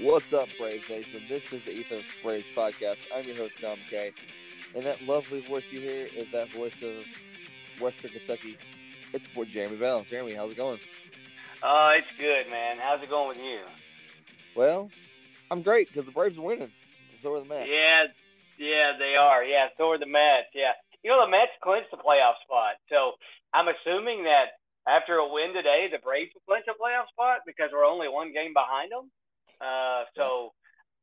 What's up, Braves Nation? This is the Ethos Braves podcast. I'm your host, Dom K. And that lovely voice you hear is that voice of Western Kentucky. It's for Jeremy Bell. Jeremy, how's it going? Uh, it's good, man. How's it going with you? Well, I'm great because the Braves are winning. So are the Mets. Yeah, yeah, they are. Yeah, so are the Mets. Yeah. You know, the Mets clinched the playoff spot. So I'm assuming that after a win today, the Braves will clinch a playoff spot because we're only one game behind them. Uh, so,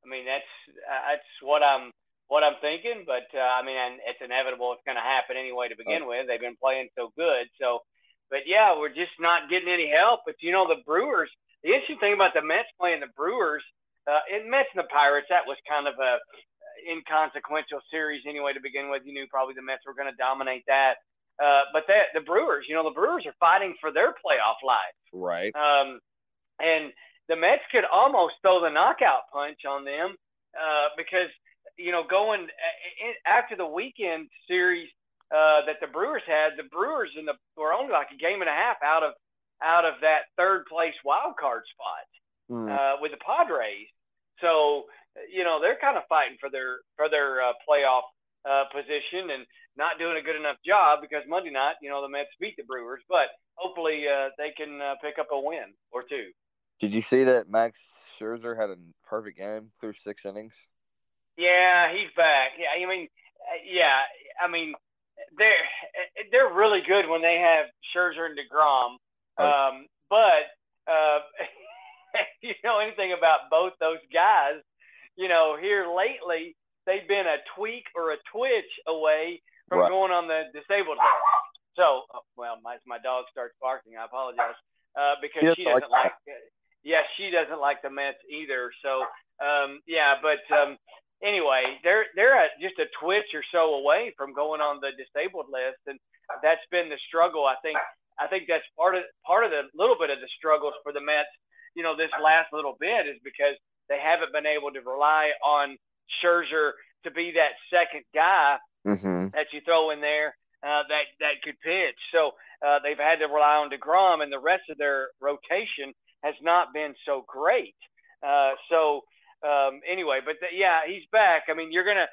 I mean, that's that's what I'm what I'm thinking. But uh, I mean, and it's inevitable. It's going to happen anyway to begin with. They've been playing so good. So, but yeah, we're just not getting any help. But you know, the Brewers. The interesting thing about the Mets playing the Brewers, uh, and Mets and the Pirates, that was kind of a inconsequential series anyway to begin with. You knew probably the Mets were going to dominate that. Uh, but that the Brewers, you know, the Brewers are fighting for their playoff life. Right. Um, and the Mets could almost throw the knockout punch on them uh, because you know going uh, after the weekend series uh, that the Brewers had, the Brewers in the were only like a game and a half out of out of that third place wild card spot mm. uh, with the Padres. So you know they're kind of fighting for their for their uh, playoff uh, position and not doing a good enough job because Monday night, you know, the Mets beat the Brewers, but hopefully uh, they can uh, pick up a win or two. Did you see that Max Scherzer had a perfect game through six innings? Yeah, he's back. Yeah, I mean, yeah, I mean, they're they're really good when they have Scherzer and Degrom. Oh. Um, but uh, if you know anything about both those guys, you know here lately they've been a tweak or a twitch away from right. going on the disabled list. So, oh, well, my my dog starts barking. I apologize uh, because she doesn't like. like yeah, she doesn't like the Mets either. So, um, yeah, but um, anyway, they're they're at just a twitch or so away from going on the disabled list, and that's been the struggle. I think I think that's part of part of the little bit of the struggles for the Mets. You know, this last little bit is because they haven't been able to rely on Scherzer to be that second guy mm-hmm. that you throw in there uh, that that could pitch. So uh, they've had to rely on Degrom, and the rest of their rotation has not been so great. Uh, so um, anyway, but the, yeah, he's back. I mean, you're gonna,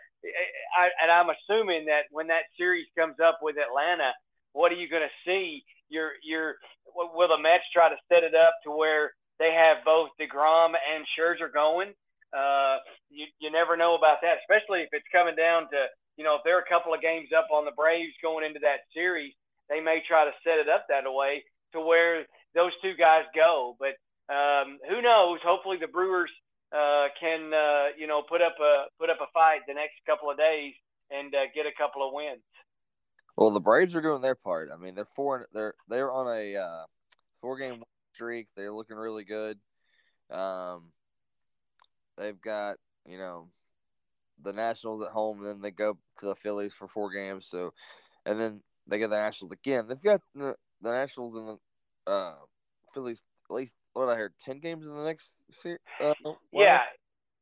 I, and I'm assuming that when that series comes up with Atlanta, what are you gonna see? You're, you're, will the Mets try to set it up to where they have both Degrom and Scherzer going? Uh, you, you never know about that, especially if it's coming down to, you know, if they're a couple of games up on the Braves going into that series, they may try to set it up that way to where those two guys go. But um, who knows? Hopefully, the Brewers uh, can uh, you know put up a put up a fight the next couple of days and uh, get a couple of wins. Well, the Braves are doing their part. I mean, they're four. They're they're on a uh, four game streak. They're looking really good. Um, they've got you know the Nationals at home, then they go to the Phillies for four games. So, and then they get the Nationals again. They've got the, the Nationals and the uh, Phillies at least what I heard ten games in the next series. Uh, yeah,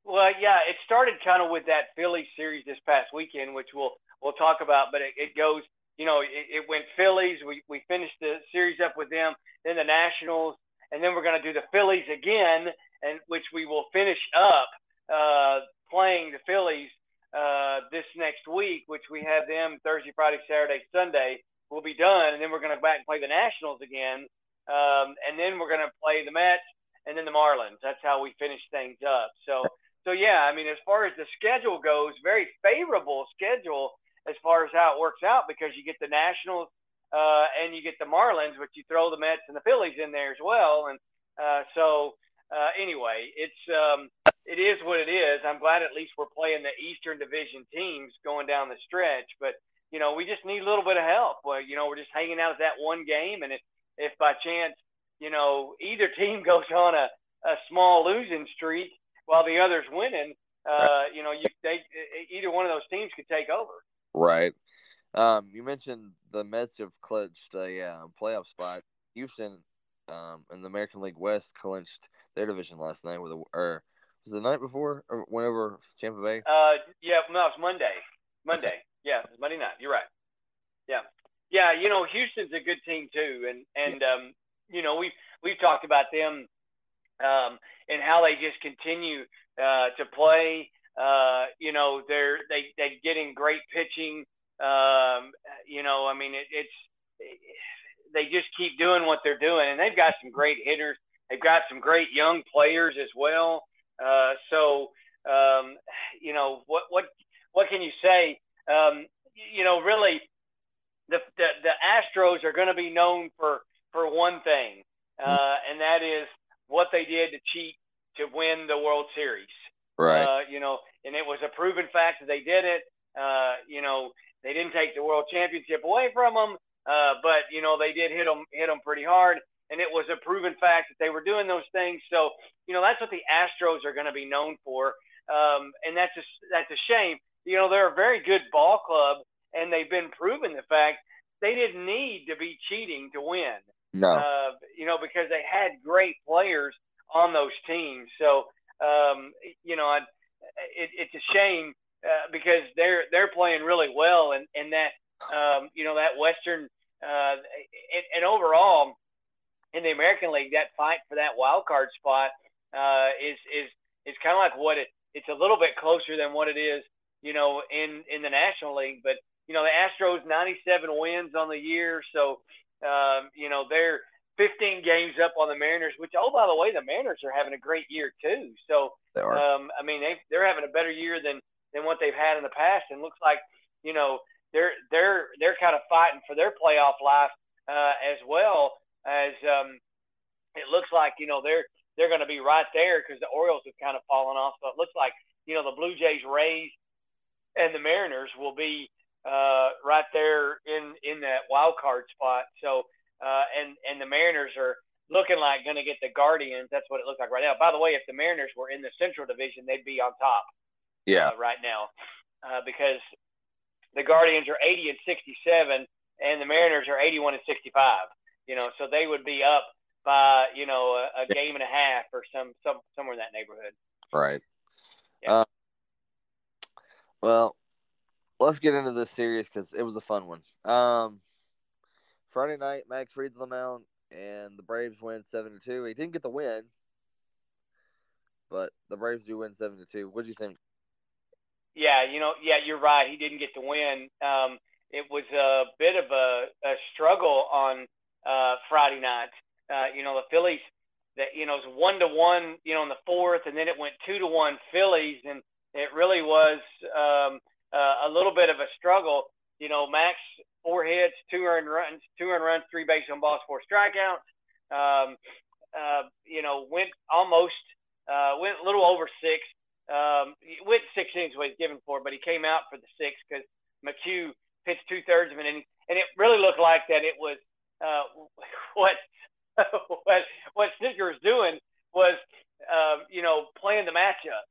well, yeah, it started kind of with that Phillies series this past weekend, which we'll we'll talk about. But it, it goes, you know, it, it went Phillies. We we finished the series up with them, then the Nationals, and then we're going to do the Phillies again, and which we will finish up uh, playing the Phillies uh, this next week, which we have them Thursday, Friday, Saturday, Sunday. We'll be done, and then we're going to back and play the Nationals again um, and then we're going to play the Mets and then the Marlins. That's how we finish things up. So, so yeah, I mean, as far as the schedule goes, very favorable schedule as far as how it works out because you get the Nationals uh, and you get the Marlins, but you throw the Mets and the Phillies in there as well. And uh, so, uh, anyway, it's um, it is what it is. I'm glad at least we're playing the Eastern Division teams going down the stretch, but you know, we just need a little bit of help. Well, you know, we're just hanging out at that one game, and it if by chance, you know, either team goes on a, a small losing streak while the other's winning, uh, you know, you they either one of those teams could take over. Right. Um, you mentioned the Mets have clinched a uh, playoff spot. Houston um, in the American League West clinched their division last night with a or was the night before or whenever Tampa Bay? Uh, yeah, no, it's Monday. Monday. Okay. Yeah, Monday night. You're right. Yeah. Yeah, you know, Houston's a good team too, and and um, you know we've we've talked about them um, and how they just continue uh, to play. Uh, you know, they're they they getting great pitching. Um, you know, I mean, it, it's they just keep doing what they're doing, and they've got some great hitters. They've got some great young players as well. Uh, so, um, you know, what what what can you say? Um, you know, really, the the, the Astros are going to be known for for one thing, uh, and that is what they did to cheat to win the World Series. Right. Uh, you know, and it was a proven fact that they did it. Uh, you know, they didn't take the World Championship away from them, uh, but you know they did hit them hit them pretty hard, and it was a proven fact that they were doing those things. So you know that's what the Astros are going to be known for, um, and that's a that's a shame. You know they're a very good ball club, and they've been proven the fact they didn't need to be cheating to win. No. Uh, you know because they had great players on those teams. So um, you know I, it, it's a shame uh, because they're they're playing really well, and and that um, you know that Western uh, and, and, overall in the American League, that fight for that wild card spot uh, is is is kind of like what it it's a little bit closer than what it is you know in in the National League, but you know the Astros 97 wins on the year, so um, you know they're 15 games up on the Mariners, which oh by the way, the Mariners are having a great year too. So they um, I mean they they're having a better year than than what they've had in the past, and looks like you know they're they're they're kind of fighting for their playoff life uh, as well as um, it looks like you know they're they're going to be right there because the Orioles have kind of fallen off. So it looks like you know the Blue Jays, Rays, and the Mariners will be uh, right there in in that wild card spot. So uh, and and the Mariners are looking like going to get the Guardians. That's what it looks like right now. By the way, if the Mariners were in the Central Division, they'd be on top yeah. uh, right now uh, because the Guardians are 80 and 67, and the Mariners are 81 and 65. You know, so they would be up by you know a, a game and a half or some some somewhere in that neighborhood. Right. Yeah. Uh, well, let's get into this series because it was a fun one. Um, Friday night, Max reads the mound, and the Braves win seven to two. He didn't get the win, but the Braves do win seven to two. What do you think? Yeah, you know, yeah, you're right. He didn't get the win. Um, it was a bit of a, a struggle on uh, Friday night. Uh, you know, the Phillies that you know it was one to one, you know, in the fourth, and then it went two to one Phillies, and it really was um, uh, a little bit of a struggle. You know, Max four hits, two earned runs, two earned runs, three base on balls, four strikeouts. Um, uh, you know, went almost uh, went a little over six. Um, went six innings he's given for, but he came out for the six because McHugh pitched two thirds of an inning, and it really looked like that it was uh, what what what Snitker was doing was um, you know playing the matchups,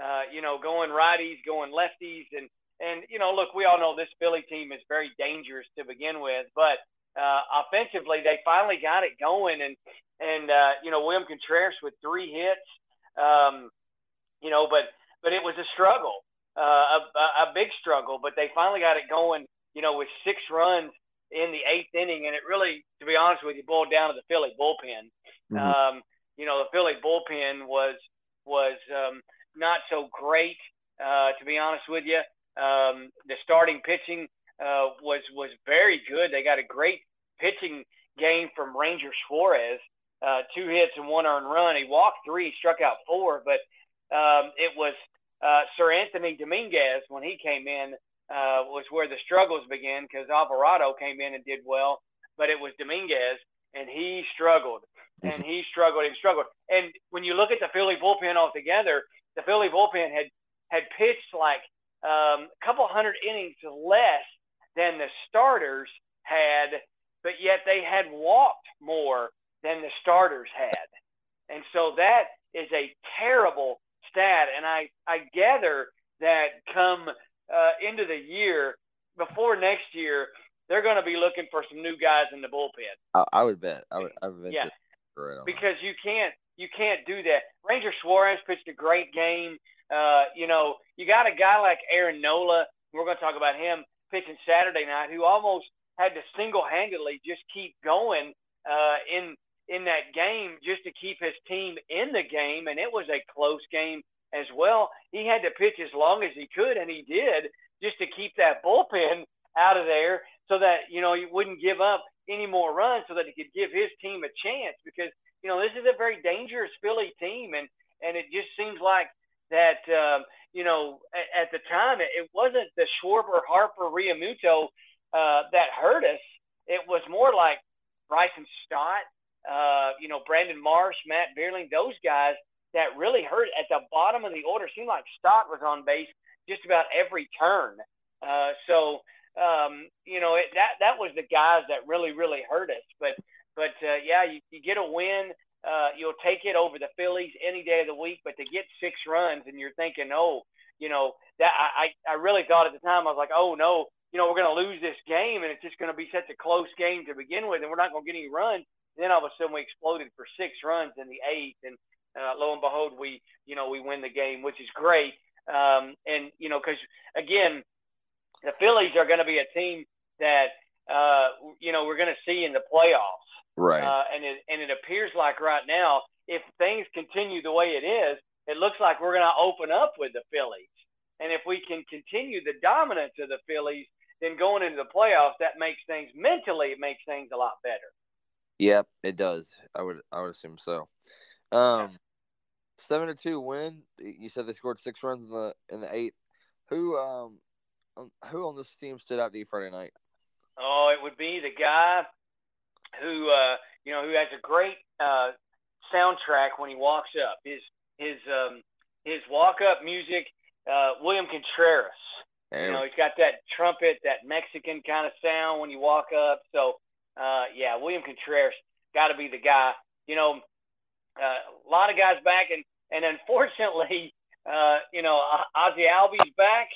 uh, you know going righties, going lefties, and and you know look, we all know this Philly team is very dangerous to begin with, but uh, offensively they finally got it going, and and uh, you know William Contreras with three hits. Um, you know, but but it was a struggle, uh, a, a big struggle. But they finally got it going, you know, with six runs in the eighth inning, and it really, to be honest with you, boiled down to the Philly bullpen. Mm-hmm. Um, you know, the Philly bullpen was was um, not so great, uh, to be honest with you. Um, the starting pitching uh, was was very good. They got a great pitching game from Ranger Suarez, uh, two hits and one earned run. He walked three, struck out four, but um, it was uh, Seranthony Dominguez when he came in uh, was where the struggles began because Alvarado came in and did well, but it was Dominguez and he struggled and mm-hmm. he struggled and struggled. And when you look at the Philly bullpen altogether, the Philly bullpen had had pitched like um, a couple hundred innings less than the starters had, but yet they had walked more than the starters had. And so that is a terrible stat, and I I gather that come uh, into the year before next year, they're going to be looking for some new guys in the bullpen. I, I would bet. I would. I would bet yeah. Right because you can't you can't do that. Ranger Suarez pitched a great game. Uh, you know, you got a guy like Aaron Nola. We're going to talk about him pitching Saturday night, who almost had to single-handedly just keep going uh, in in that game just to keep his team in the game, and it was a close game as well. He had to pitch as long as he could, and he did just to keep that bullpen out of there so that, you know, he wouldn't give up any more runs so that he could give his team a chance because, you know, this is a very dangerous Philly team. And, and it just seems like that, um, you know, at, at the time, it, it wasn't the Schwarber, Harper, Realmuto uh, that hurt us. It was more like Bryson Stott, uh, you know, Brandon Marsh, Matt Vierling, those guys that really hurt at the bottom of the order. Seemed like Stott was on base just about every turn. Uh, so um, you know it, that that was the guys that really really hurt us. But but uh, yeah, you, you get a win. Uh, you'll take it over the Phillies any day of the week. But to get six runs and you're thinking, oh, you know that I I really thought at the time I was like, oh no, you know we're going to lose this game and it's just going to be such a close game to begin with, and we're not going to get any runs. Then all of a sudden we exploded for six runs in the eighth, and uh, lo and behold, we you know we win the game, which is great. Um, and you know, because again, the Phillies are going to be a team that uh, you know we're going to see in the playoffs. Right. Uh, and it and it appears like right now, if things continue the way it is, it looks like we're going to open up with the Phillies. And if we can continue the dominance of the Phillies, then going into the playoffs, that makes things mentally, it makes things a lot better. Yep, it does. I would I would assume so. Um, seven to two win. You said they scored six runs in the in the eighth. Who um who on this team stood out to you Friday night? Oh, it would be the guy who uh you know who has a great uh soundtrack when he walks up. His his um his walk up music. Uh, William Contreras. There. You know, he's got that trumpet, that Mexican kind of sound when you walk up. So, uh, yeah, William Contreras got to be the guy. You know, uh, a lot of guys back, and and unfortunately, uh, you know, Ozzie Albies back,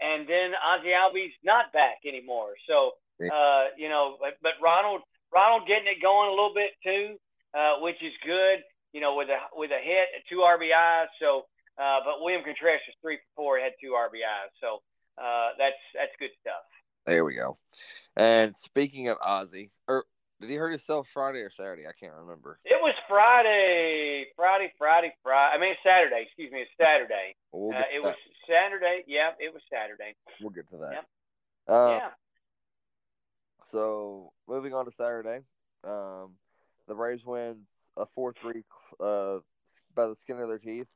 and then Ozzie Albies not back anymore. So, uh, you know, but, but Ronald Ronald getting it going a little bit too, uh, which is good. You know, with a with a hit, two RBIs. So, uh, but William Contreras was three for four, had two RBIs. So uh, that's that's good stuff. There we go. And speaking of Ozzie, or did he hurt himself Friday or Saturday? I can't remember. It was Friday, Friday, Friday, Friday. I mean Saturday. Excuse me, it's Saturday. We'll uh, it was Saturday. Yeah, it was Saturday. We'll get to that. Yep. Uh, yeah. So moving on to Saturday, um, the Braves wins a four-three uh, by the skin of their teeth.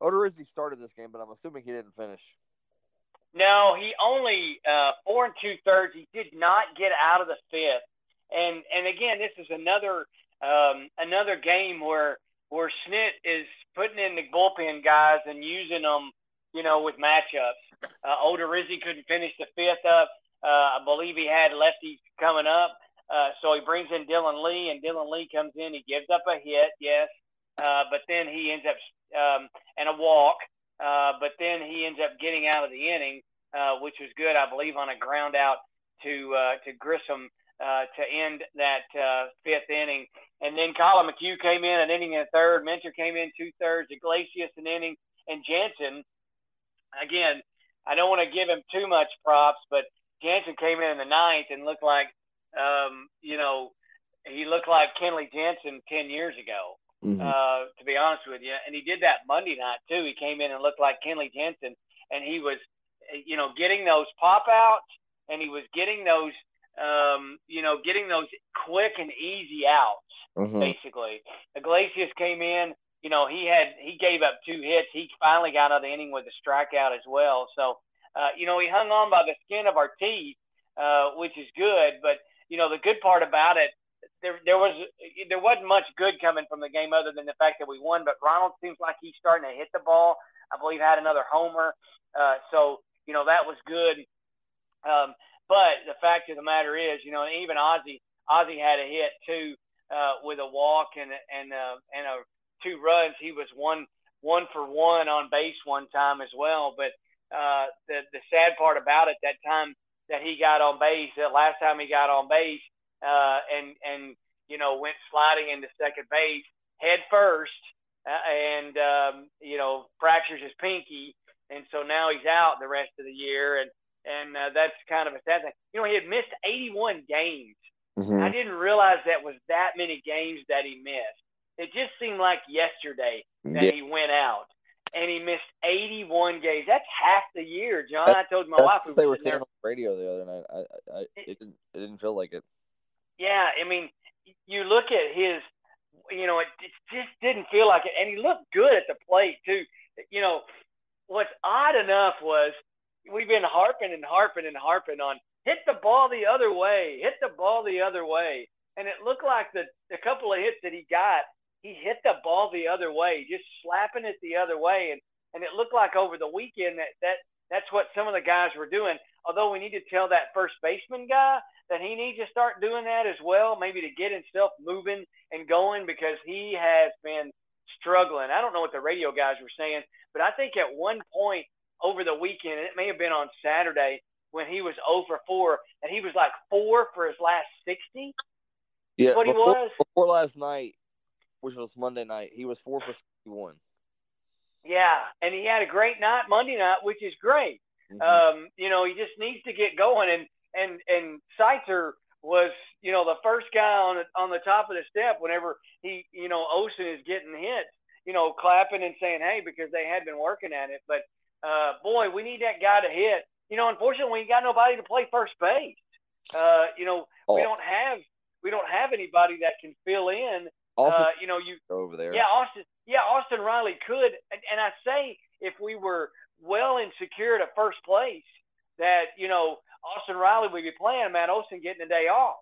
Odorizzi started this game, but I'm assuming he didn't finish. No, he only uh, four and two thirds. He did not get out of the fifth. And and again, this is another um, another game where where Snit is putting in the bullpen guys and using them, you know, with matchups. Uh, Odorizzi couldn't finish the fifth up. Uh, I believe he had lefties coming up, uh, so he brings in Dylan Lee, and Dylan Lee comes in. He gives up a hit, yes, uh, but then he ends up um, and a walk, but then he ends up getting out of the inning, which was good, I believe, on a ground out to to Grissom uh, to end that uh, fifth inning. And then Collin McHugh came in an inning and a third. Minter came in two thirds. Iglesias an inning. And Jansen, again, I don't want to give him too much props, but Jansen came in in the ninth and looked like, um, you know, he looked like Kenley Jansen 10 years ago, mm-hmm. uh, to be honest with you. And he did that Monday night, too. He came in and looked like Kenley Jansen, and he was, you know, getting those pop outs and he was getting those – um, you know, getting those quick and easy outs, mm-hmm. basically. Iglesias came in, you know, he had he gave up two hits. He finally got out of the inning with a strikeout as well. So, uh, you know, he hung on by the skin of our teeth, uh, which is good. But you know, the good part about it, there there was there wasn't much good coming from the game other than the fact that we won. But Ronald seems like he's starting to hit the ball. I believe had another homer. Uh, so you know that was good. Um, but the fact of the matter is, you know, even Ozzie, Ozzie had a hit too uh, with a walk and and uh, and a two runs. He was one one for one on base one time as well. But uh, the the sad part about it, that time that he got on base, the last time he got on base, uh, and and you know went sliding into second base head first, uh, and um, you know fractures his pinky, and so now he's out the rest of the year. And and uh, that's kind of a sad thing. You know, he had missed 81 games Mm-hmm. I didn't realize that was that many games that he missed. It just seemed like yesterday that yeah. he went out and he missed 81 games. That's half the year, John. I told my wife we they were saying on the radio the other night. I, I, it, didn't, it didn't feel like it. Yeah, I mean, you look at his, you know, it, it just didn't feel like it, and he looked good at the plate too. You know, what's odd enough was we've been harping and harping and harping on hit the ball the other way, hit the ball the other way, and it looked like the the couple of hits that he got he hit the ball the other way, just slapping it the other way, and and it looked like over the weekend that that that's what some of the guys were doing. Although we need to tell that first baseman guy that he needs to start doing that as well, maybe to get himself moving and going because he has been struggling. I don't know what the radio guys were saying, but I think at one point over the weekend, it may have been on Saturday when he was oh over 4 and he was like 4 for his last 60. Yeah, what he before, was before last night, which was Monday night. He was four for fifty-one. Yeah, and he had a great night Monday night, which is great. Mm-hmm. Um, you know, he just needs to get going, and and and Seitzer was, you know, the first guy on the, on the top of the step whenever he, you know, Olson is getting hit, you know, clapping and saying, hey, because they had been working at it. But uh, boy, we need that guy to hit. You know, unfortunately, we got nobody to play first base. Uh, you know, oh. we don't have we don't have anybody that can fill in uh, you know, you over there. Yeah, Austin. Yeah, Austin Riley could, and, and I say if we were well and secured at first place, that you know Austin Riley would be playing, Matt Olson getting a day off.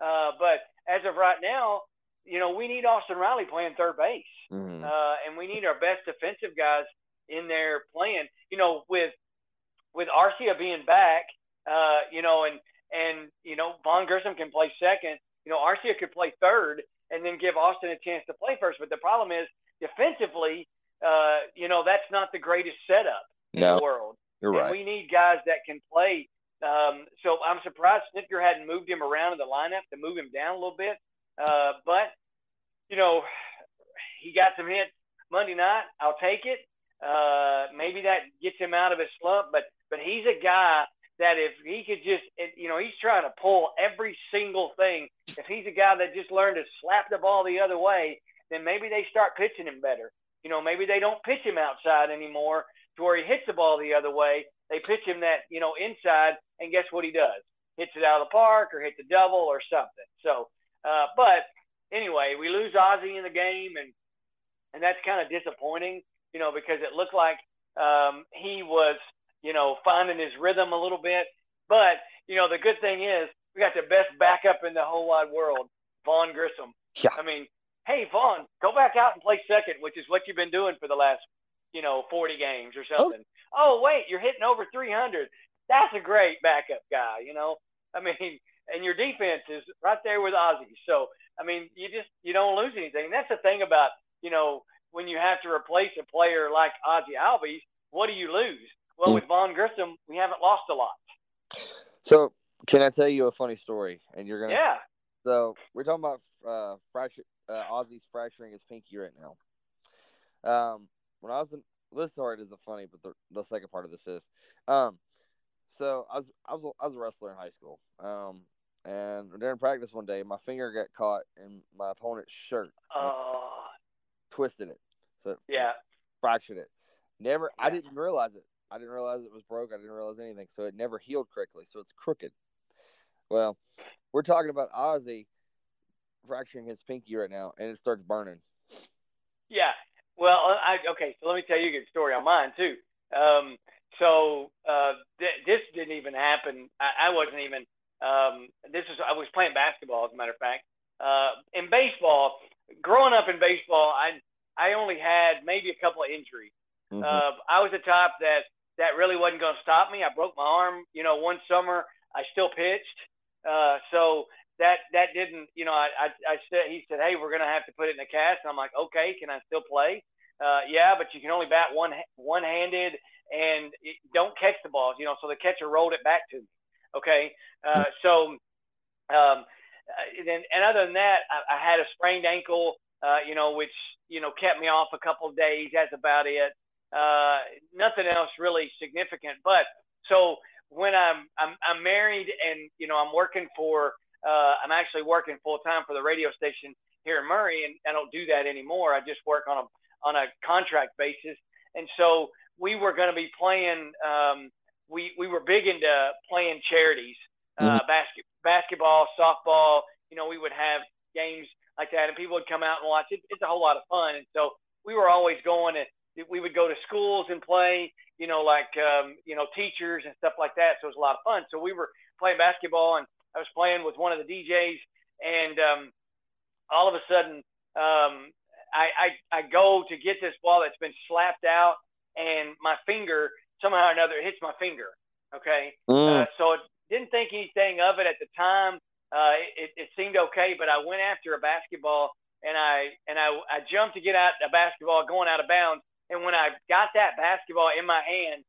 Uh, but as of right now, you know, we need Austin Riley playing third base, mm-hmm. uh, and we need our best defensive guys in there playing. You know, with with Arcia being back, uh, you know, and and you know Vaughn Grissom can play second. You know, Arcia could play third, and then give Austin a chance to play first. But the problem is defensively, uh, you know, that's not the greatest setup in no, the world. You're and. We need guys that can play. Um, so I'm surprised Snitker hadn't moved him around in the lineup to move him down a little bit. Uh, but you know, he got some hits Monday night. I'll take it. Uh, maybe that gets him out of his slump, but but he's a guy that if he could just, you know, he's trying to pull every single thing. If he's a guy that just learned to slap the ball the other way, then maybe they start pitching him better. You know, maybe they don't pitch him outside anymore to where he hits the ball the other way. They pitch him that, you know, inside, and guess what he does? Hits it out of the park or hits a double or something. So, uh, but anyway, we lose Ozzie in the game, and and that's kind of disappointing, you know, because it looked like um, he was – you know, finding his rhythm a little bit. But, you know, the good thing is we got the best backup in the whole wide world, Vaughn Grissom. Yeah. I mean, hey, Vaughn, go back out and play second, which is what you've been doing for the last, you know, 40 games or something. Oh, oh wait, you're hitting over 300. That's a great backup guy, you know? I mean, and your defense is right there with Ozzie. So, I mean, you just, you don't lose anything. That's the thing about, you know, when you have to replace a player like Ozzie Albies, what do you lose? Well, with Vaughn Grissom, we haven't lost a lot. So, can I tell you a funny story? And you're gonna. Yeah. So we're talking about uh, fracture. Uh, Ozzie's fracturing his pinky right now. Um, when I was in this part isn't funny, but the, the second part of this is, um, so I was I was I was a wrestler in high school. Um, and during practice one day, my finger got caught in my opponent's shirt. Oh. Twisted it. So yeah. Fractured it. Never. Yeah. I didn't realize it. I didn't realize it was broke. I didn't realize anything. So it never healed correctly. So it's crooked. Well, we're talking about Ozzie fracturing his pinky right now, and it starts burning. Yeah. Well, I okay. So let me tell you a good story on mine too. Um, so uh, th- this didn't even happen. I, I wasn't even. Um, this is I was playing basketball, as a matter of fact. Uh, in baseball, growing up in baseball, I I only had maybe a couple of injuries. Mm-hmm. Uh, I was the type that that really wasn't going to stop me. I broke my arm, you know, one summer. I still pitched, uh, so that that didn't, you know, I, I I said he said, hey, we're going to have to put it in a cast, and I'm like, okay, can I still play? Uh, yeah, but you can only bat one one handed and it, don't catch the balls, you know. So the catcher rolled it back to me. Okay, uh, so um, then and other than that, I, I had a sprained ankle, uh, you know, which you know kept me off a couple of days. That's about it. Uh, nothing else really significant. But so when I'm, I'm, I'm married and, you know, I'm working for uh, I'm actually working full time for the radio station here in Murray, and I don't do that anymore. I just work on a on a contract basis, and so we were going to be playing. Um, we we were big into playing charities, uh, mm-hmm. basket, basketball, softball. You know, we would have games like that, and people would come out and watch. It, it's a whole lot of fun, and so we were always going and we would go to schools and play. You know, like um, you know teachers and stuff like that. So it was a lot of fun. So we were playing basketball, and I was playing with one of the DJs, and um, all of a sudden, um, I, I I go to get this ball that's been slapped out, and my finger somehow or another hits my finger. Okay, mm. uh, so didn't think anything of it at the time. Uh, it, it seemed okay, but I went after a basketball and I and I, I jumped to get out a basketball going out of bounds. And when I got that basketball in my hand,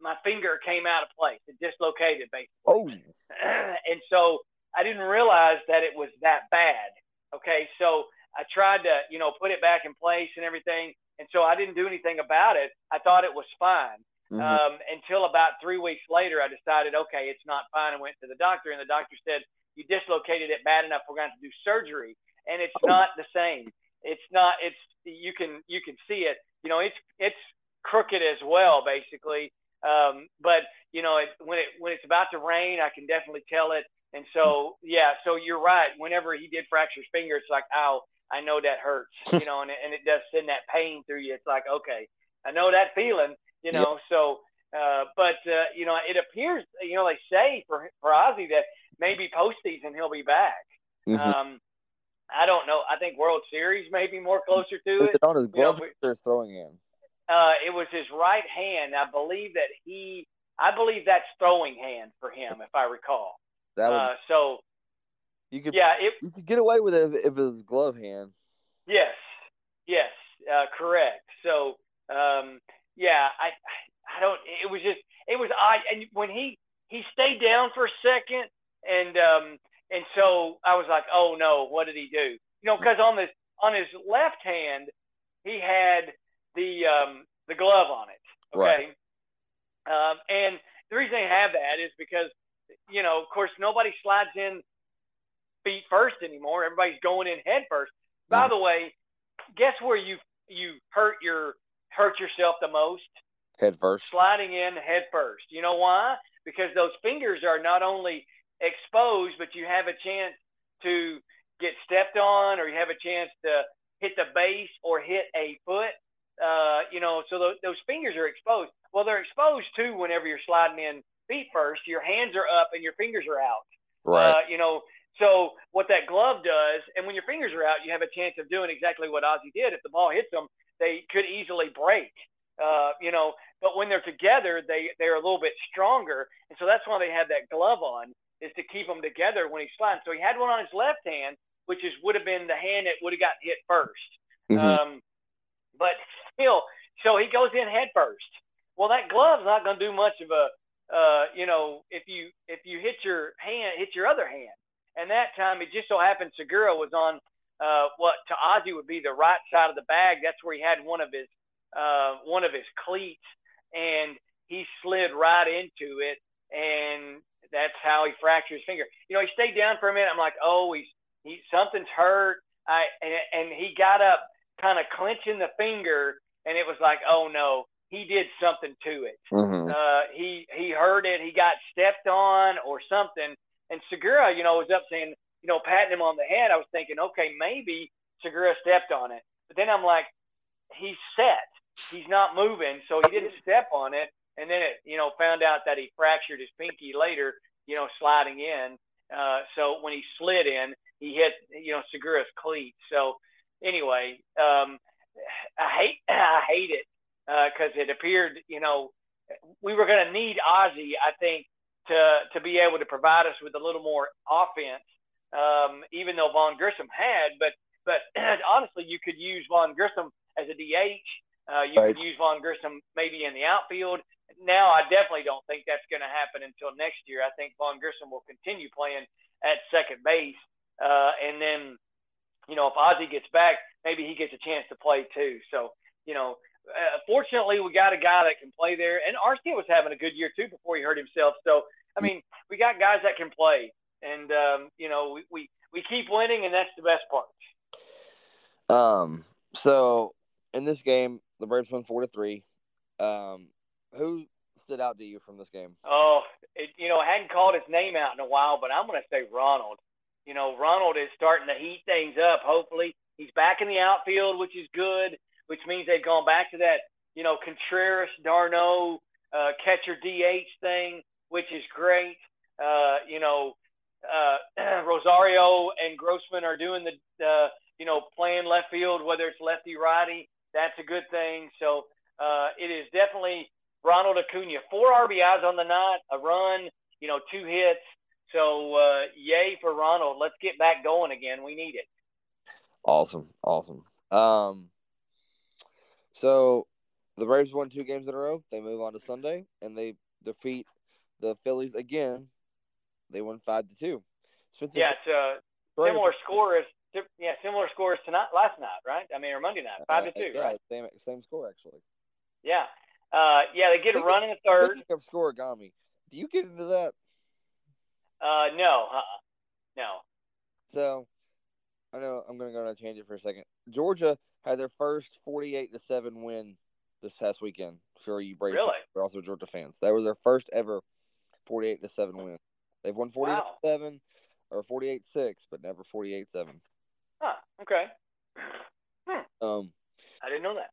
my finger came out of place. It dislocated basically. Oh. and so I didn't realize that it was that bad. Okay, so I tried to you know put it back in place and everything, and so I didn't do anything about it. I thought it was fine. Mm-hmm. Um, until about three weeks later, I decided, okay, it's not fine. I went to the doctor, and the doctor said, you dislocated it bad enough. We're going to, have to do surgery, and it's oh. not the same. It's not. It's you can you can see it. You know, it's it's crooked as well, basically. Um, but you know, it, when it when it's about to rain, I can definitely tell it. And so, yeah, so you're right. Whenever he did fracture his finger, it's like, ow, I know that hurts, you know, and, and it does send that pain through you. It's like, okay, I know that feeling, you know. So, uh, but uh, you know, it appears, you know, they say for for Ozzie that maybe postseason he'll be back. Mm-hmm. Um, I don't know. I think World Series may be more closer to it. it on his glove you know, his throwing hand? Uh, it was his right hand. I believe that he. I believe that's throwing hand for him, if I recall. That was, uh, so. You could. Yeah, it, you could get away with it if, if it was glove hand. Yes. Yes. Uh, correct. So. Um, yeah, I. I don't. It was just. It was odd, and when he he stayed down for a second and um, and so I was like, oh no, what did he do? You know, because on this on his left hand, he had the um, the glove on it. Okay. Right. Um, and the reason they have that is because, you know, of course, nobody slides in feet first anymore. Everybody's going in head 1st mm-hmm. By the way, guess where you you hurt your hurt yourself the most? Head first. Sliding in head first. You know why? Because those fingers are not only exposed, but you have a chance to get stepped on or you have a chance to hit the base or hit a foot. Uh, you know, so th- those fingers are exposed. Well, they're exposed too whenever you're sliding in feet first. Your hands are up and your fingers are out. Right. Uh, you know, so what that glove does, and when your fingers are out, you have a chance of doing exactly what Ozzie did. If the ball hits them, they could easily break. Uh, you know, but when they're together, they they're a little bit stronger, and so that's why they have that glove on is to keep them together when he's sliding. So he had one on his left hand, which is would have been the hand that would have got hit 1st mm-hmm. um, but still, so he goes in head first. Well, that glove's not going to do much of a, uh, you know, if you if you hit your hand, hit your other hand. And that time, it just so happened Segura was on uh, what to Ozzie would be the right side of the bag. That's where he had one of his uh, one of his cleats, and he slid right into it. And that's how he fractured his finger. You know, he stayed down for a minute. I'm like, oh, he's he something's hurt. I and, and he got up, kind of clenching the finger, and it was like, oh no, he did something to it. Mm-hmm. Uh, he he heard it. He got stepped on or something. And Segura, you know, was up saying, you know, patting him on the head. I was thinking, okay, maybe Segura stepped on it. But then I'm like, he's set. He's not moving, so he didn't step on it and then it, you know, found out that he fractured his pinky later, you know, sliding in. Uh, so when he slid in, he hit, you know, Segura's cleat. So anyway, um, I hate, I hate it because uh, it appeared, you know, we were going to need Ozzie, I think, to to be able to provide us with a little more offense. Um, even though Vaughn Grissom had, but but honestly, you could use Vaughn Grissom as a DH. Uh, you right. could use Vaughn Grissom maybe in the outfield now I definitely don't think that's going to happen until next year. I think Vaughn Grissom will continue playing at second base, uh, and then you know if Ozzie gets back, maybe he gets a chance to play too. So you know, uh, fortunately we got a guy that can play there, and Arcia was having a good year too before he hurt himself. So I mean, we got guys that can play. and um, you know we, we we keep winning, and that's the best part. Um. So in this game, the Braves won four to three. Um, who stood out to you from this game? Oh, it, you know, I hadn't called his name out in a while, but I'm going to say Ronald. You know, Ronald is starting to heat things up. Hopefully, he's back in the outfield, which is good. Which means they've gone back to that, you know, Contreras, d'Arnaud, uh, catcher DH thing, which is great. Uh, you know, uh, Rosario and Grossman are doing the, you know, playing left field, whether it's lefty righty. That's a good thing. So uh, it is definitely Ronald Acuna. Four RBIs on the night, a run, you know, two hits. So uh, yay for Ronald. Let's get back going again. We need it. Awesome, awesome. Um, so the Braves won two games in a row. They move on to Sunday and they defeat the Phillies again. They won five to two. Spencer yeah, it's a similar score as yeah, similar scores tonight, last night, right? I mean, or Monday night, five uh, to two, yeah, right? Same same score actually. Yeah, uh, yeah, they get a run in the third. Speaking of scorigami, do you get into that? Uh, no, uh-uh. no. So, I know I'm going to go on a tangent for a second. Georgia had their first 48 to seven win this past weekend. For you Braves, really? We're also Georgia fans. That was their first ever 48 to seven win. They've won 48 wow. seven or 48 six, but never 48 seven. Huh. Okay. Hmm. Um, I didn't know that.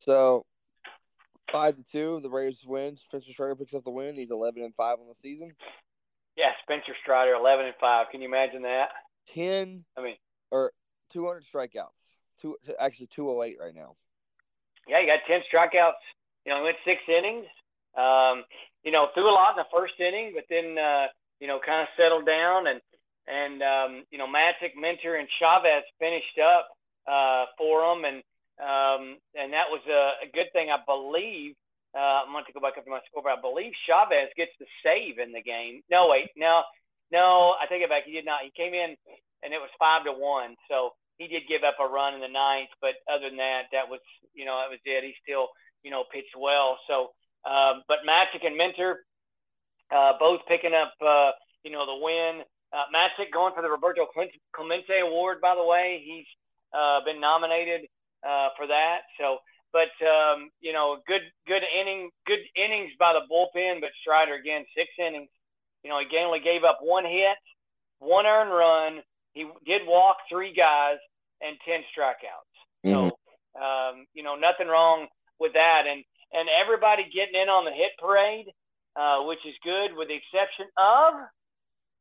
So Five to two, the Braves win. Spencer Strider picks up the win. He's eleven and five on the season. Yeah, Spencer Strider, eleven and five. Can you imagine that? Ten. I mean, or two hundred strikeouts. Two, actually two oh eight right now. Yeah, he got ten strikeouts. You know, he went six innings. Um, you know, threw a lot in the first inning, but then uh, you know, kind of settled down and and um, you know, Matzek, Minter, and Chavez finished up uh, for him, and um, and that was a, a good thing, I believe. Uh, I'm going to go back up to my score, but I believe Chavez gets the save in the game. No, wait, no, no, I take it back. He did not. He came in and it was five to one. So he did give up a run in the ninth, but other than that, that was, you know, that was it. He still, you know, pitched well. So, um, but Matzek and Minter uh, both picking up, uh, you know, the win. Uh, going for the Roberto Clemente Award, by the way. He's uh, been nominated uh, for that. So, but um, you know, good good inning, good innings by the bullpen. But Strider again, six innings. You know, he only gave up one hit, one earned run. He did walk three guys and ten strikeouts. Mm-hmm. So, um, you know, nothing wrong with that. And and everybody getting in on the hit parade, uh, which is good, with the exception of